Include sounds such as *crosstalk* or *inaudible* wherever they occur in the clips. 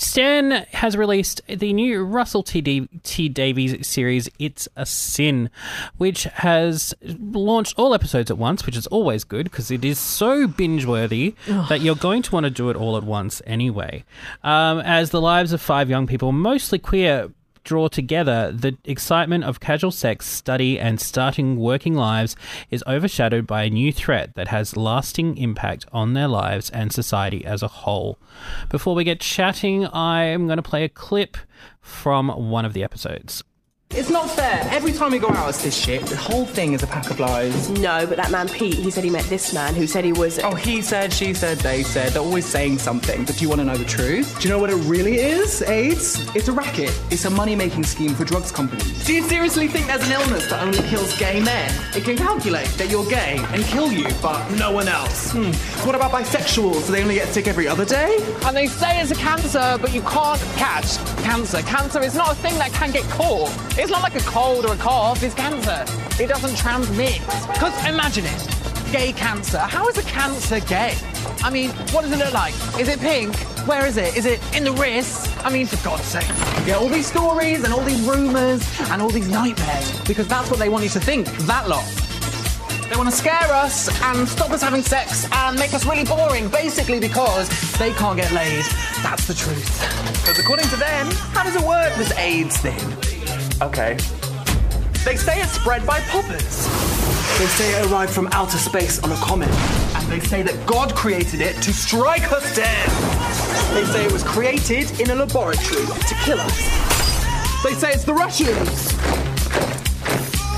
Stan has released the new Russell T. D- T. Davies series, It's a Sin, which has launched all episodes at once, which is always good because it is so binge worthy that you're going to want to do it all at once anyway. Um, as the lives of five young people, mostly queer, draw together, the excitement of casual sex, study, and starting working lives is overshadowed by a new threat that has lasting impact on their lives and society as a whole. Before we get chatting, I am going to play a clip from one of the episodes. It's not fair. Every time we go out, it's this shit. The whole thing is a pack of lies. No, but that man Pete, he said he met this man who said he was. Oh, he said, she said, they said. They're always saying something. But do you want to know the truth? Do you know what it really is, AIDS? It's a racket. It's a money making scheme for drugs companies. Do you seriously think there's an illness that only kills gay men? It can calculate that you're gay and kill you, but no one else. Hmm. What about bisexuals? Do they only get sick every other day? And they say it's a cancer, but you can't catch cancer. Cancer is not a thing that can get caught. It's not like a cold or a cough, it's cancer. It doesn't transmit. Because imagine it gay cancer. How is a cancer gay? I mean, what does it look like? Is it pink? Where is it? Is it in the wrist? I mean, for God's sake. Yeah, all these stories and all these rumours and all these nightmares because that's what they want you to think, that lot. They want to scare us and stop us having sex and make us really boring, basically because they can't get laid. That's the truth. Because according to them, how does it work, this AIDS thing? Okay. They say it's spread by poppers. They say it arrived from outer space on a comet. And they say that God created it to strike us dead. They say it was created in a laboratory to kill us. They say it's the Russians.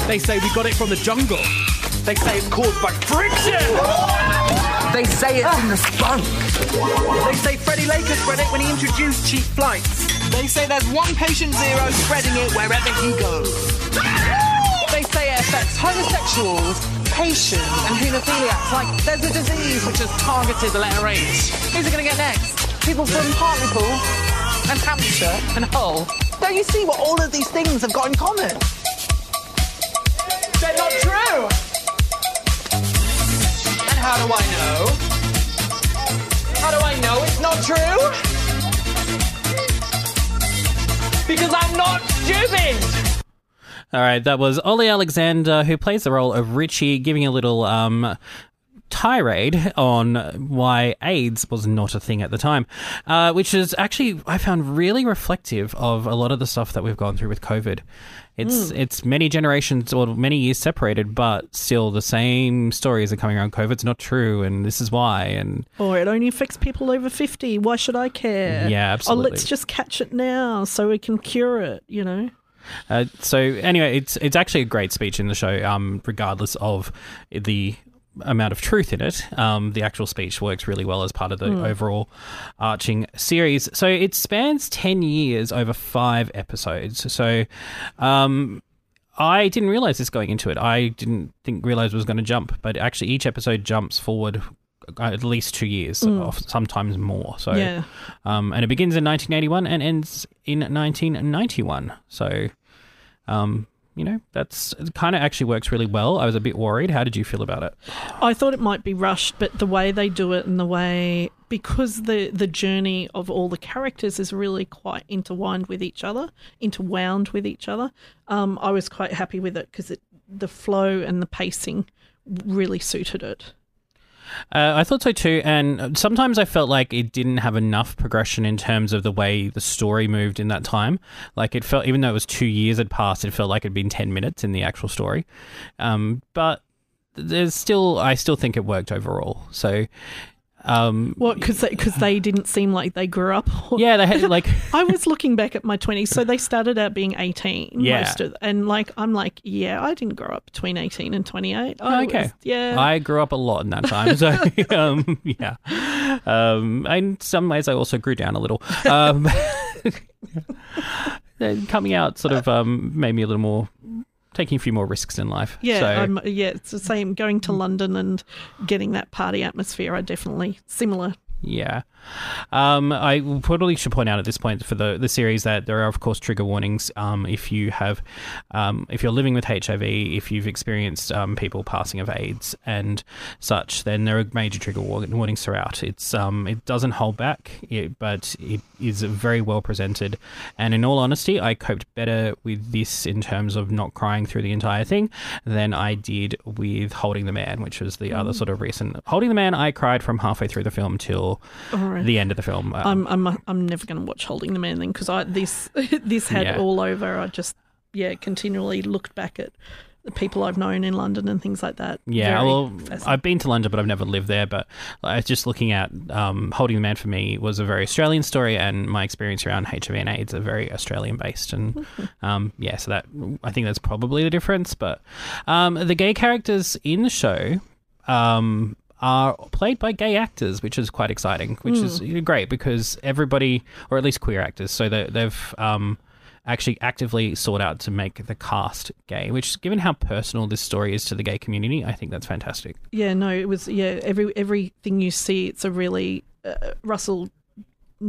They say we got it from the jungle. They say it's caused by friction. They say it's in the ah. spunk. They say Freddie Laker spread it when he introduced cheap flights. They say there's one patient zero spreading it wherever he goes. They say it affects homosexuals, patients, and haemophiliacs. Like there's a disease which has targeted the letter H. Who's it going to get next? People from Hartlepool and Hampshire and Hull. Don't you see what all of these things have got in common? How do I know? How do I know it's not true? Because I'm not stupid. All right, that was Ollie Alexander, who plays the role of Richie, giving a little um, tirade on why AIDS was not a thing at the time, uh, which is actually I found really reflective of a lot of the stuff that we've gone through with COVID. It's it's many generations or many years separated, but still the same stories are coming around. COVID's not true, and this is why. And Or it only affects people over 50. Why should I care? Yeah, Oh, absolutely. let's just catch it now so we can cure it, you know? Uh, so anyway, it's it's actually a great speech in the show, um, regardless of the amount of truth in it. Um, the actual speech works really well as part of the overall arching series. So it spans ten years over five episodes. So. Um, I didn't realize this going into it. I didn't think realize it was going to jump, but actually each episode jumps forward at least two years, or sometimes more. So, Yeah. um, and it begins in 1981 and ends in 1991. So, um, you know, that's kind of actually works really well. I was a bit worried. How did you feel about it? I thought it might be rushed, but the way they do it and the way because the the journey of all the characters is really quite intertwined with each other, interwound with each other. Um, I was quite happy with it because the flow and the pacing really suited it. Uh, I thought so too, and sometimes I felt like it didn't have enough progression in terms of the way the story moved in that time. Like it felt, even though it was two years had passed, it felt like it'd been ten minutes in the actual story. Um, but there's still, I still think it worked overall. So, um, What? Because they, 'cause they didn't seem like they grew up. yeah, they had like. *laughs* I was looking back at my 20s. So they started out being 18. Yeah. Most of, and like, I'm like, yeah, I didn't grow up between 18 and 28. I Oh, okay. was- yeah. I grew up a lot in that time, so *laughs* *laughs* um, yeah. Um, in some ways, I also grew down a little. Um, Coming out sort of um, made me a little more taking a few more risks in life. Yeah, so, I'm, yeah, it's the same. Going to mm. London and getting that party atmosphere, are definitely similar. Yeah. Um, I probably should point out at this point for the, the series that there are, of course, trigger warnings um, if you have, um, if you're living with HIV, if you've experienced um, people passing of AIDS and such, then there are major trigger war- warnings throughout. It's um, It doesn't hold back, it, but it is very well presented. And in all honesty, I coped better with this in terms of not crying through the entire thing than I did with Holding the Man, which was the other sort of recent. Holding the Man, I cried from halfway through the film till The end of the film. Um, I'm I'm I'm never going to watch Holding the Man then because I this *laughs* this had Yeah. all over. I just yeah continually looked back at the people I've known in London and things like that. yeah, Very well. I've been to London, but I've never lived there. But I was just looking at um, Holding the Man for me was a very Australian story, and my experience around HIV and AIDS are very Australian based. And Mm-hmm. *laughs* um, yeah, so that I think that's probably the difference. But um, the gay characters in the show. Um, are played by gay actors, which is quite exciting, which is great because everybody, or at least queer actors, so they, they've um, actually actively sought out to make the cast gay. Which, given how personal this story is to the gay community, I think that's fantastic. yeah, no, it was yeah. Every everything you see, it's a really uh, Russell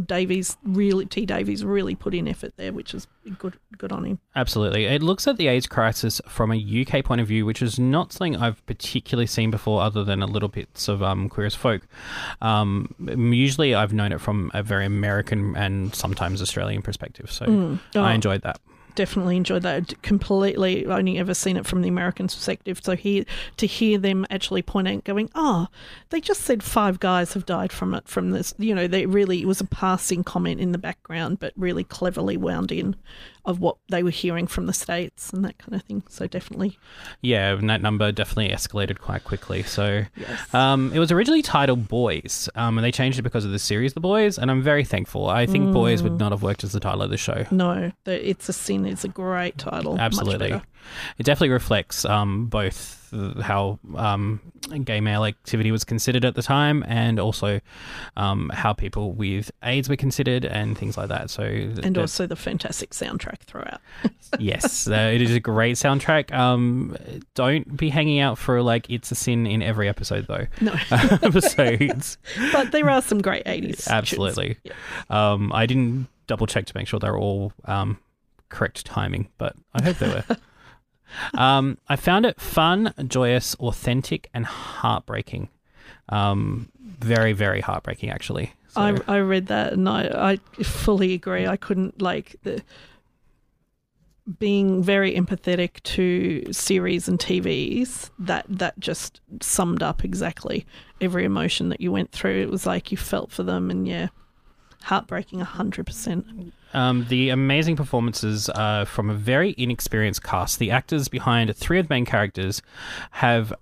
Davies really T Davies really put in effort there, which is good good on him. Absolutely. It looks at the AIDS crisis from a UK point of view, which is not something I've particularly seen before, other than a little bits of um, Queer as Folk. Um, usually, I've known it from a very American and sometimes Australian perspective. So Oh. I enjoyed that. Definitely enjoyed that. Completely, only ever seen it from the American perspective. So here to hear them actually point out, going, "Oh, they just said five guys have died from it." From this, you know, they really it was a passing comment in the background, but really cleverly wound in of what they were hearing from the states and that kind of thing. So definitely, Yeah, and that number definitely escalated quite quickly. So um, it was originally titled Boys, um, and they changed it because of the series The Boys, and I'm very thankful. I think Boys would not have worked as the title of the show. no, the, it's a sin is a great title. Absolutely. It definitely reflects um, both how um, gay male activity was considered at the time and also um, how people with AIDS were considered and things like that. So, And also the fantastic soundtrack throughout. *laughs* yes, uh, it is a great soundtrack. Um, don't be hanging out for like It's a Sin in every episode, though. No, *laughs* Episodes. *laughs* but there are some great eighties. Absolutely. Um, I didn't double check to make sure they're all um, correct timing, but I hope they were. *laughs* um, I found it fun, joyous, authentic, and heartbreaking. Um, very, very heartbreaking, actually. So, I, I read that and I, I fully agree. I couldn't like the being very empathetic to series and TVs. That that just summed up exactly every emotion that you went through. It was like you felt for them, and yeah, heartbreaking hundred percent. Um, the amazing performances uh, from a very inexperienced cast. The actors behind three of the main characters have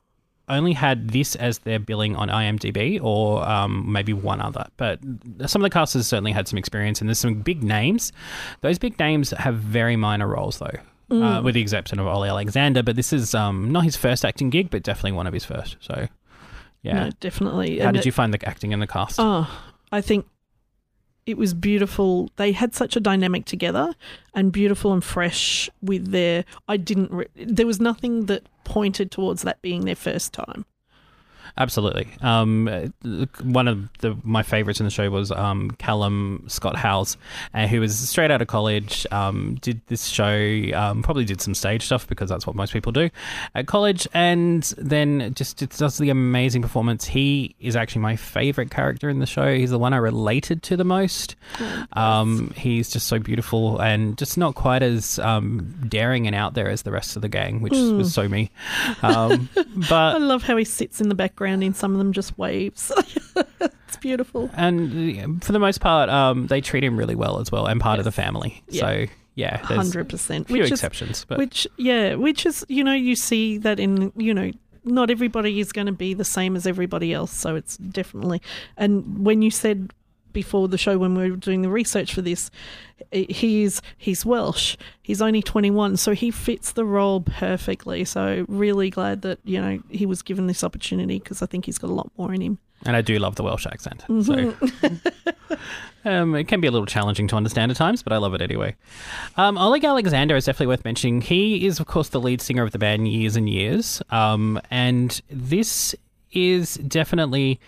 only had this as their billing on IMDb, or um, maybe one other. But some of the casters certainly had some experience, and there's some big names. Those big names have very minor roles, though, uh, with the exception of Ollie Alexander. But this is um, not his first acting gig, but definitely one of his first. So, yeah. No, definitely. How And did it- you find the acting in the cast? Oh, I think it was beautiful. They had such a dynamic together and beautiful and fresh with their. I didn't. Re- there was nothing that pointed towards that being their first time. Absolutely. Um, one of the my favorites in the show was um, Callum Scott Howells, uh, who was straight out of college. Um, did this show, um, probably did some stage stuff because that's what most people do at college, and then just just does the amazing performance. He is actually my favorite character in the show. He's the one I related to the most. Um, he's just so beautiful and just not quite as um, daring and out there as the rest of the gang, which was so me. Um, *laughs* I love how he sits in the background in some of them, just waves. *laughs* it's beautiful. and for the most part, um, they treat him really well as well, and part of the family. Yeah. So yeah, Hundred percent. few Which is exceptions, but which yeah, which is you know you see that in you know not everybody is going to be the same as everybody else, so it's definitely. And when you said before the show when we were doing the research for this, he's he's Welsh. He's only twenty one, so he fits the role perfectly. So really glad that you know he was given this opportunity because I think he's got a lot more in him. And I do love the Welsh accent. So. *laughs* um, it can be a little challenging to understand at times, but I love it anyway. Um, Ollie Alexander is definitely worth mentioning. He is, of course, the lead singer of the band Years and Years. Um, and this is definitely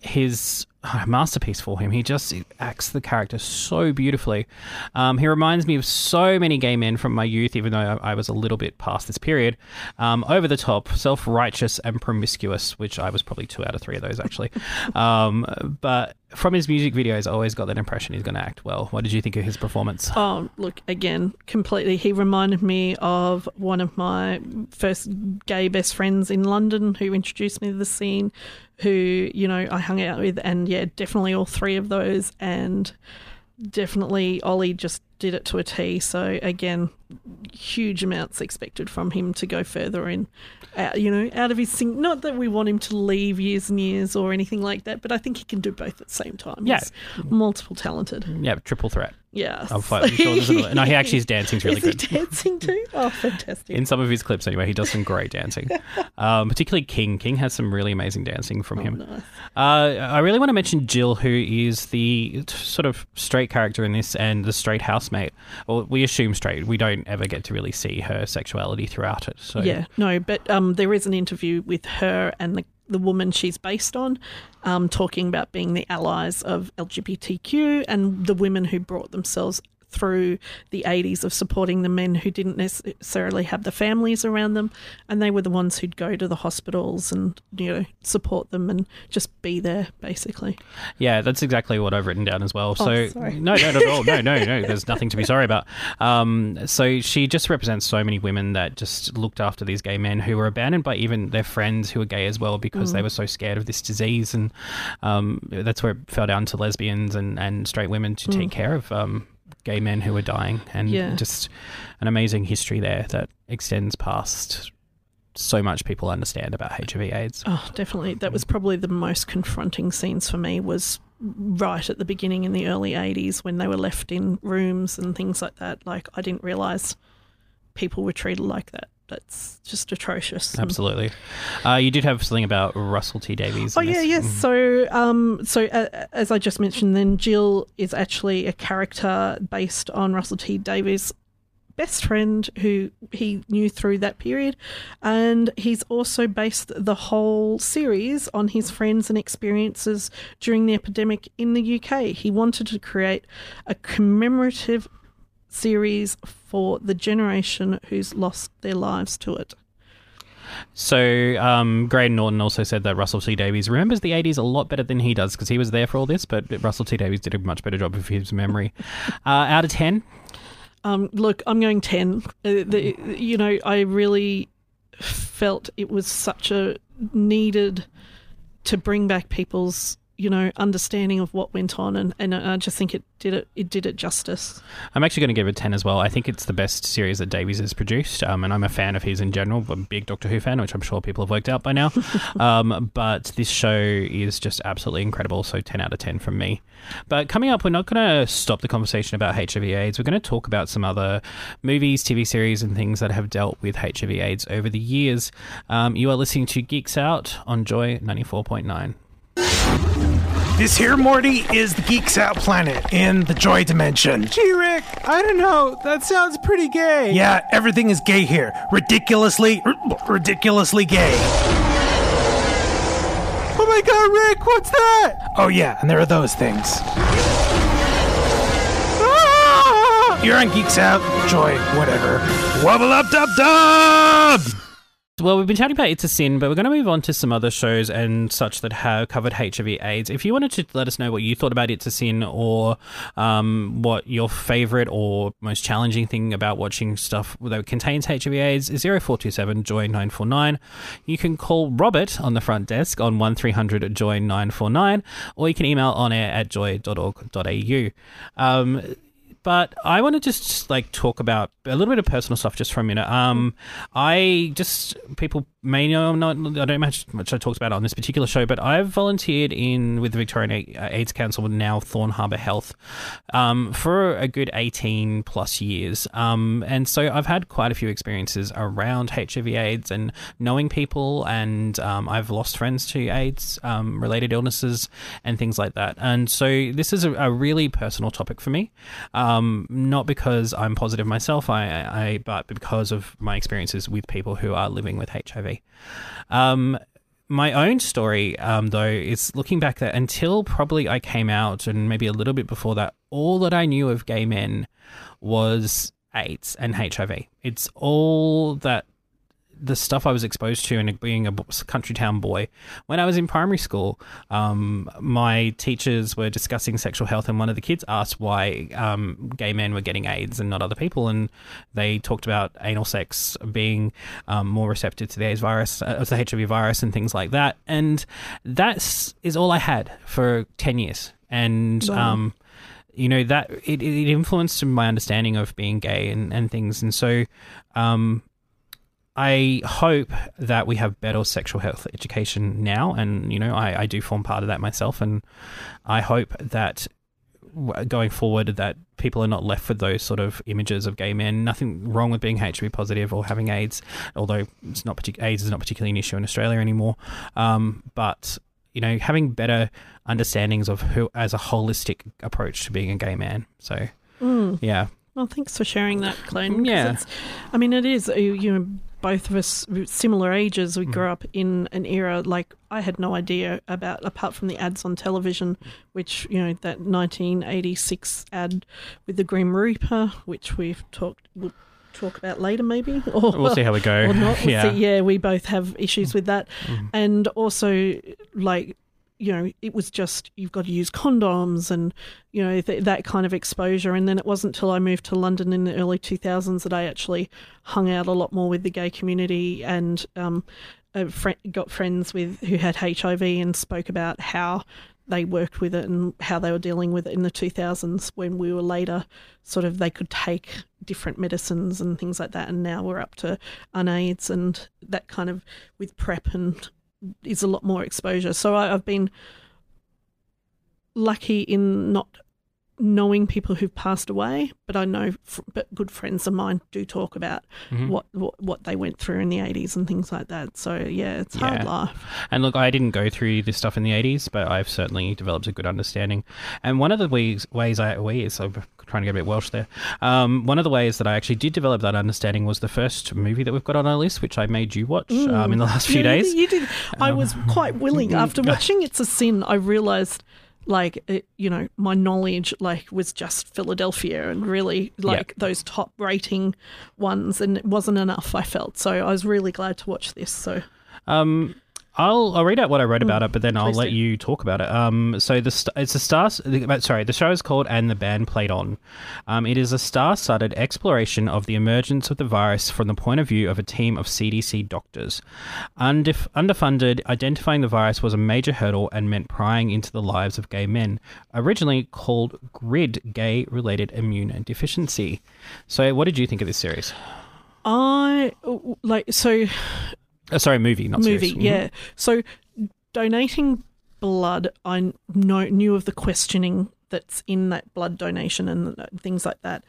his uh, masterpiece for him. He just acts the character so beautifully. Um, he reminds me of so many gay men from my youth, even though I, I was a little bit past this period. Um, over the top, self righteous, and promiscuous, which I was probably two out of three of those actually. *laughs* um, but from his music videos, I always got that impression he's going to act well. What did you think of his performance? Oh, look, again, completely. He reminded me of one of my first gay best friends in London who introduced me to the scene, who, you know, I hung out with. And yeah, definitely all three of those. And definitely Ollie just did it to a T. So again, huge amounts expected from him to go further in, uh, you know, out of his sing. Not that we want him to leave years and years or anything like that, but I think he can do both at the same time. Yeah. He's multiple talented. Yeah, triple threat. Yeah. I'm. I'm sure there's no, he actually is dancing's really Is good. he dancing too? *laughs* Oh, fantastic. In some of his clips, anyway, he does some great dancing. *laughs* Um, particularly King. King has some really amazing dancing from him. nice. Uh, I really want to mention Jill, who is the sort of straight character in this and the straight housemate. Well, we assume straight. We don't ever get to really see her sexuality throughout it. So Yeah, no, but um, there is an interview with her and the, the woman she's based on, um, talking about being the allies of LGBTQ and the women who brought themselves through the 80s of supporting the men who didn't necessarily have the families around them and they were the ones who'd go to the hospitals and you know support them and just be there basically Yeah, that's exactly what I've written down as well. So Oh, sorry. no, no, not at all. No, no, no. *laughs* There's nothing to be sorry about. Um, so she just represents so many women that just looked after these gay men who were abandoned by even their friends who were gay as well because Mm. they were so scared of this disease, and um, that's where it fell down to lesbians and, and straight women to take care of um, gay men who were dying, and. Yeah. just an amazing history there that extends past so much people understand about HIV/AIDS. Oh, definitely. That was probably the most confronting scenes for me was right at the beginning in the early 80s when they were left in rooms and things like that. Like I didn't realize people were treated like that. That's just atrocious. Absolutely. Uh, you did have something about Russell T Davies. Oh yeah, yes. So, um, so uh, as I just mentioned, then Jill is actually a character based on Russell T Davies' best friend who he knew through that period, and he's also based the whole series on his friends and experiences during the epidemic in the UK. He wanted to create a commemorative series for the generation who's lost their lives to it. So, um, Graham Norton also said that Russell T Davies remembers the 80s a lot better than he does because he was there for all this, but Russell T Davies did a much better job of his memory. *laughs* Uh, out of 10, Um, look, I'm going 10. Uh, the, you know, I really felt it was such a needed to bring back people's, you know, understanding of what went on, and, and I just think it did it. It did it justice. I'm actually going to give it 10 as well. I think it's the best series that Davies has produced, um, and I'm a fan of his in general. I'm a big Doctor Who fan, which I'm sure people have worked out by now. *laughs* um, but this show is just absolutely incredible, so 10 out of 10 from me. But coming up, we're not going to stop the conversation about HIV/AIDS. We're going to talk about some other movies, TV series, and things that have dealt with HIV/AIDS over the years. Um, you are listening to Geeks Out on Joy 94.9. This here, Morty, is the Geeks Out planet in the Joy Dimension. Gee, Rick, I don't know. That sounds pretty gay. Yeah, everything is gay here. Ridiculously, r- ridiculously gay. Oh my god, Rick, what's that? Oh, yeah, and there are those things. Ah! You're on Geeks Out, Joy, whatever. Wubba lubba, dub dub! Well, we've been chatting about It's a Sin, but we're going to move on to some other shows and such that have covered HIV/AIDS. If you wanted to let us know what you thought about It's a Sin, or um, what your favorite or most challenging thing about watching stuff that contains seven joy nine four nine. You can call Robert on the front desk on one three hundred joy nine four nine, or you can email on air at joy.org.au. Um, but I want to just like talk about a little bit of personal stuff just for a minute. Um, I just people may know I'm not. I don't much much I talked about on this particular show, but I've volunteered in with the Victorian uh, AIDS Council, now Thorn Harbour Health, um, for a good eighteen plus years. Um, and so I've had quite a few experiences around HIV/AIDS and knowing people, and um, I've lost friends to AIDS um, related illnesses and things like that. And so this is a, a really personal topic for me, um, not because I'm positive myself, I, I but because of my experiences with people who are living with HIV. Um, my own story, um, though, is looking back that until probably I came out, and maybe a little bit before that, all that I knew of gay men was AIDS and HIV. It's all that the stuff I was exposed to and being a country town boy. When I was in primary school, um, my teachers were discussing sexual health, and one of the kids asked why um, gay men were getting AIDS and not other people, and they talked about anal sex being um, more receptive to the AIDS virus, uh, the HIV virus, and things like that. And that is all I had for ten years, and. Wow. Um, you know that it, it influenced my understanding of being gay and, and things and so um, I hope that we have better sexual health education now, and you know, I, I do form part of that myself, and I hope that going forward that people are not left with those sort of images of gay men. Nothing wrong with being HIV positive or having AIDS, although it's not partic- AIDS is not particularly an issue in Australia anymore. Um, but you know, having better understandings of who as a holistic approach to being a gay man. So yeah, Well, thanks for sharing that, Clone. 'cause Yeah. I mean, it is, you know, both of us similar ages. We grew mm. up in an era like I had no idea about, apart from the ads on television, mm. which, you know, that 1986 ad with the Grim Reaper, which we've talked, we'll talk about later maybe. *laughs* Or, we'll see how we go. or not. We'll *laughs* yeah. see. yeah, we both have issues mm. with that. And also, like, you know, it was just you've got to use condoms and, you know, th- that kind of exposure. And then it wasn't until I moved to London in the early 2000s that I actually hung out a lot more with the gay community and um, a fri got friends with who had HIV and spoke about how they worked with it and how they were dealing with it in the 2000s when we were later sort of they could take different medicines and things like that and now we're up to unaids and that kind of with PrEP and is a lot more exposure. So I, i've been lucky in not knowing people who've passed away but i know fr- but good friends of mine do talk about Mm-hmm. what, what what they went through in the 80s and things like that so yeah it's hard life And look, I didn't go through this stuff in the 80s, but I've certainly developed a good understanding. And one of the ways, ways I, ways, I'm trying to get a bit Welsh there. Um, one of the ways that I actually did develop that understanding was the first movie that we've got on our list, which I made you watch um, in the last few Mm. Yeah, days. You did. I was quite *laughs* willing after watching It's a Sin. I realized, like, it, you know, my knowledge like was just Philadelphia and really like those top rating ones, and it wasn't enough. I felt so. I was really glad to watch this. So Um, I'll I'll read out what I wrote about it, but then I'll Mm. Let do. you talk about it. Um, so the st- it's a star. Sorry, the show is called "And the Band Played On." Um, it is a star-studded exploration of the emergence of the virus from the point of view of a team of CDC doctors. Undef- underfunded, identifying the virus was a major hurdle and meant prying into the lives of gay men. Originally called GRID, Gay-Related Immune Deficiency. So, what did you think of this series? I like so Uh, sorry, movie, not movie. series. Yeah. So donating blood, I know knew of the questioning that's in that blood donation and things like that.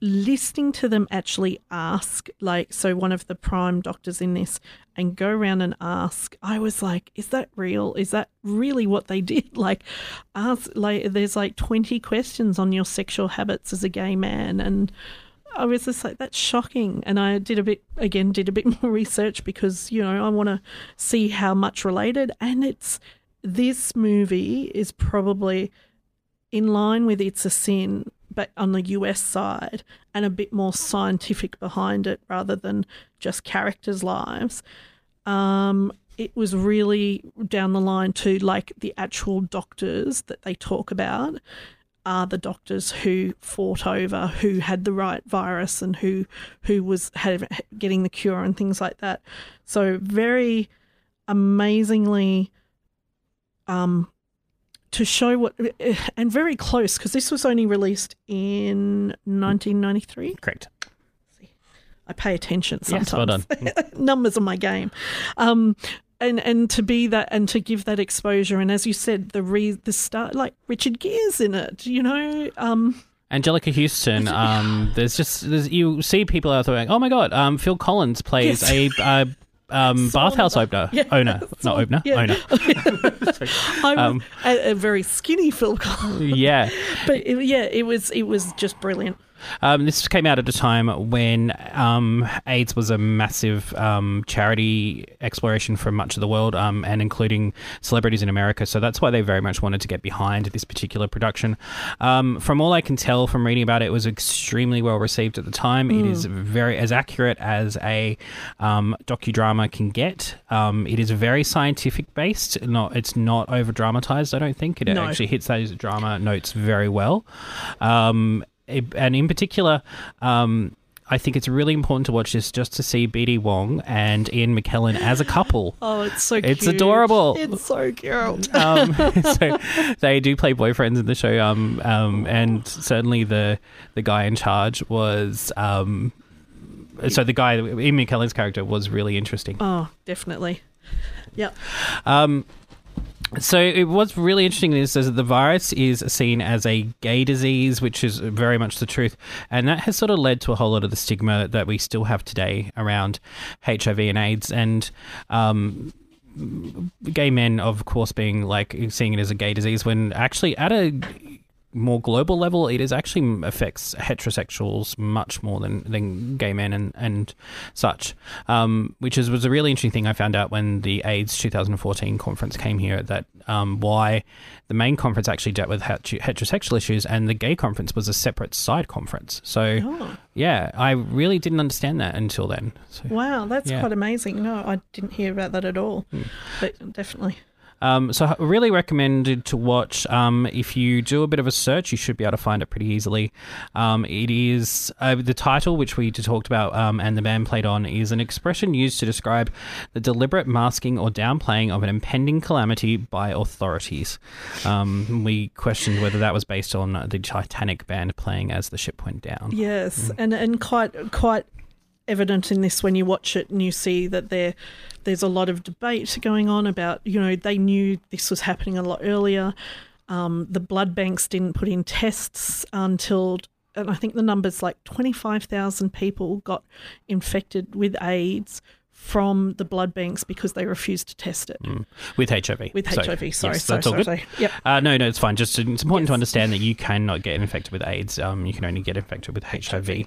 Listening to them actually ask, like, so one of the prime doctors in this, and go around and ask, I was like, is that real? Is that really what they *laughs* did? Like, ask, like, there's like 20 questions on your sexual habits as a gay man. And I was just like, that's shocking. And I did a bit, again, did a bit *laughs* more research because, you know, I want to see how much related. And it's, this movie is probably in line with It's a Sin, but on the US side, and a bit more scientific behind it rather than just characters' lives. Um, it was really down the line to like the actual doctors that they talk about are the doctors who fought over who had the right virus and who who was had, getting the cure and things like that. So very amazingly um to show what, and very close because this was only released in 1993. Correct. I pay attention sometimes. Yes, well done. *laughs* Numbers are my game. Um, and and to be that and to give that exposure and as you said the re the start like Richard Gere's in it you know um Anjelica Huston. Um, there's just there's, you see people out there going, "Oh my god!" Um, Phil Collins plays Yes. a. Uh, um, *laughs* bathhouse opener, Yeah, owner, *laughs* not opener, yeah. owner. *laughs* Um, a, a very skinny Phil Collins yeah, but it, yeah it was it was just brilliant Um, this came out at a time when um, AIDS was a massive um, charity exploration for much of the world, um, and including celebrities in America. So that's why they very much wanted to get behind this particular production. Um, from all I can tell from reading about it, it was extremely well received at the time. It is very as accurate as a um, docudrama can get. Um, it is very scientific based. Not it's not over dramatized. I don't think it No. actually hits those drama notes very well. Um, and in particular, um, I think it's really important to watch this just to see BD Wong and Ian McKellen as a couple. *gasps* oh it's so cute. It's adorable. it's so cute *laughs* Um, *laughs* so they do play boyfriends in the show, um, um, and certainly the the guy in charge was. Um, so the guy, Ian McKellen's character, was really interesting. oh definitely yeah Um, so it was really interesting. Is that the virus is seen as a gay disease, which is very much the truth, and that has sort of led to a whole lot of the stigma that we still have today around HIV and AIDS, and um, gay men, of course, being like seeing it as a gay disease when actually at a more global level, it is actually affects heterosexuals much more than, than gay men and, and such, um, which is was a really interesting thing I found out when the AIDS 2014 conference came here. That um, why the main conference actually dealt with heterosexual issues, and the gay conference was a separate side conference. So oh yeah, I really didn't understand that until then. So. wow that's Yeah. quite amazing no I didn't hear about that at all but definitely Um, so really recommended to watch. Um, if you do a bit of a search, you should be able to find it pretty easily. Um, it is uh, the title, which we talked about, um, and the band played on, is an expression used to describe the deliberate masking or downplaying of an impending calamity by authorities. Um, we questioned whether that was based on the Titanic band playing as the ship went down. Yes, and and quite quite evident in this when you watch it and you see that there there's a lot of debate going on about you know they knew this was happening a lot earlier. Um, the blood banks didn't put in tests until. And I think the numbers like 25,000 people got infected with AIDS from the blood banks because they refused to test it with HIV. with So, HIV. Sorry, yes, sorry, sorry. Yep. Uh, no, no, it's fine. Just it's important to understand that you cannot get infected with AIDS. Um, you can only get infected with HIV.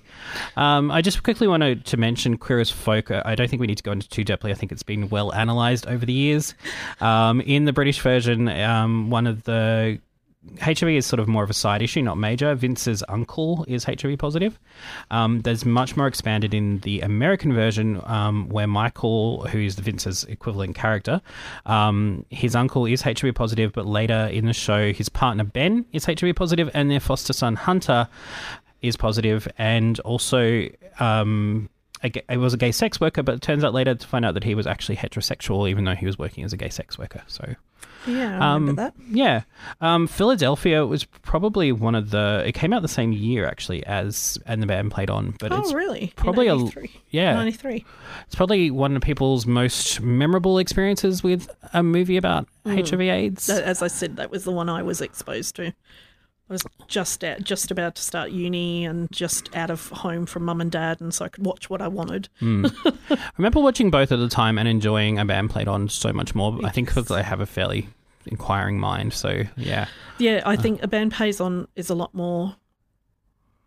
Um, I just quickly wanted to mention Queer as Folk. Uh, I don't think we need to go into too deeply. I think it's been well analysed over the years. Um, in the British version, um, one of the HIV is sort of more of a side issue, not major. Vince's uncle is HIV positive. Um, there's much more expanded in the American version, um, where Michael, who is Vince's equivalent character, um, his uncle is HIV positive, but later in the show, his partner Ben is HIV positive, and their foster son Hunter is positive, and also. Um, it was a gay sex worker, but it turns out later to find out that he was actually heterosexual, even though he was working as a gay sex worker. So, Yeah, I remember um, that. Yeah. Um, Philadelphia was probably one of the. It came out the same year actually as and the band played on, but Oh, it's really? probably a- In 93. yeah. 93. it's probably one of people's most memorable experiences with a movie about HIV/AIDS. As I said, that was the one I was exposed to. I was just at, just about to start uni and just out of home from mum and dad, and so I could watch what I wanted. Hmm. *laughs* I remember watching both at the time and enjoying a band played on so much more. I think because I have a fairly inquiring mind. So yeah, Yeah, I uh. think a band Plays on is a lot more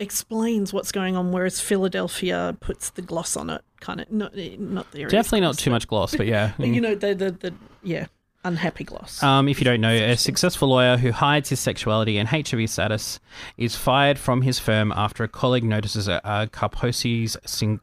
explains what's going on, whereas Philadelphia puts the gloss on it. Kind of not eh, not there. definitely not too much gloss, but yeah. *laughs* You mm. know the the, the yeah unhappy gloss. Um, if you don't know, a successful lawyer who hides his sexuality and HIV status is fired from his firm after a colleague notices a, a Kaposi's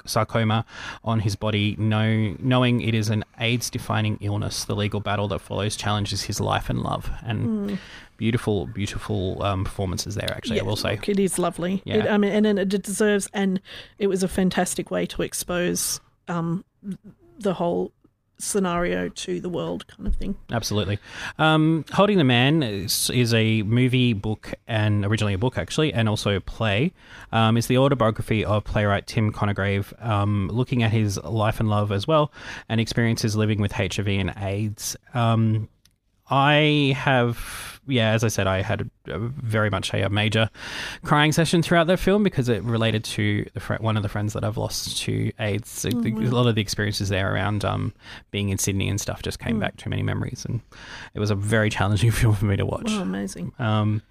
sarcoma on his body, know, knowing it is an AIDS-defining illness. The legal battle that follows challenges his life and love, and beautiful, beautiful um, performances there. Actually, I will say. look, it is lovely. Yeah. It, I mean, and, and it deserves, and it was a fantastic way to expose um, the whole scenario to the world, kind of thing. Absolutely. Um, Holding the Man is, is, a movie, book, and originally a book, actually, and also a play. Um, it's the autobiography of playwright Tim Conigrave, um, looking at his life and love as well and experiences living with HIV and AIDS. Um, I have, yeah, as I said, I had a, a very much a, a, major crying session throughout the film because it related to the fr- one of the friends that I've lost to AIDS. So the, a lot of the experiences there around um, being in Sydney and stuff just came mm. back too many memories, and it was a very challenging *laughs* film for me to watch. Oh, amazing. Um,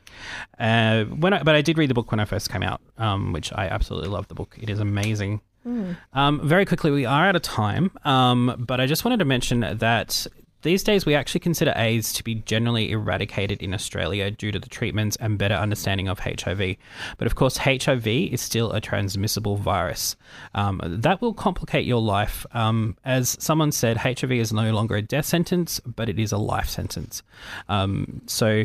uh, when I, but I did read the book when I first came out, um, which I absolutely love the book. It is amazing. Mm. Um, very quickly, we are out of time, um, but I just wanted to mention that these days, we actually consider AIDS to be generally eradicated in Australia due to the treatments and better understanding of HIV. But of course, HIV is still a transmissible virus. Um, that will complicate your life. Um, as someone said, HIV is no longer a death sentence, but it is a life sentence. Um, so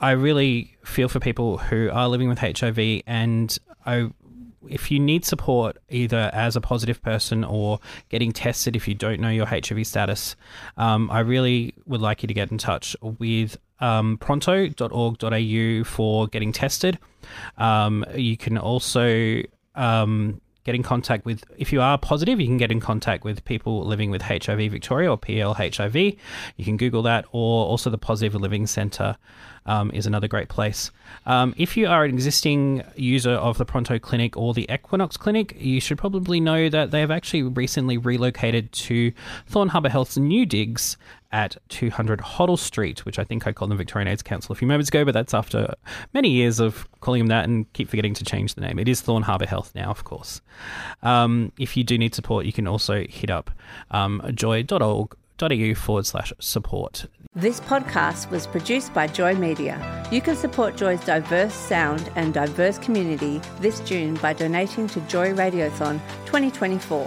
I really feel for people who are living with HIV, and I if you need support either as a positive person or getting tested if you don't know your HIV status, um, I really would like you to get in touch with um, pronto.org.au for getting tested. Um, you can also um, get in contact with, if you are positive, you can get in contact with people living with HIV Victoria or PLHIV. You can Google that, or also the Positive Living Centre um, is another great place. Um, if you are an existing user of the Pronto Clinic or the Equinox Clinic, you should probably know that they have actually recently relocated to Thorn Harbour Health's new digs at 200 Hoddle Street, which I think I called them Victorian AIDS Council a few moments ago, but that's after many years of calling them that and keep forgetting to change the name. It is Thorn Harbour Health now, of course. Um, if you do need support, you can also hit up um, joy.org.au forward slash support. This podcast was produced by Joy Media. You can support Joy's diverse sound and diverse community this June by donating to Joy Radiothon 2024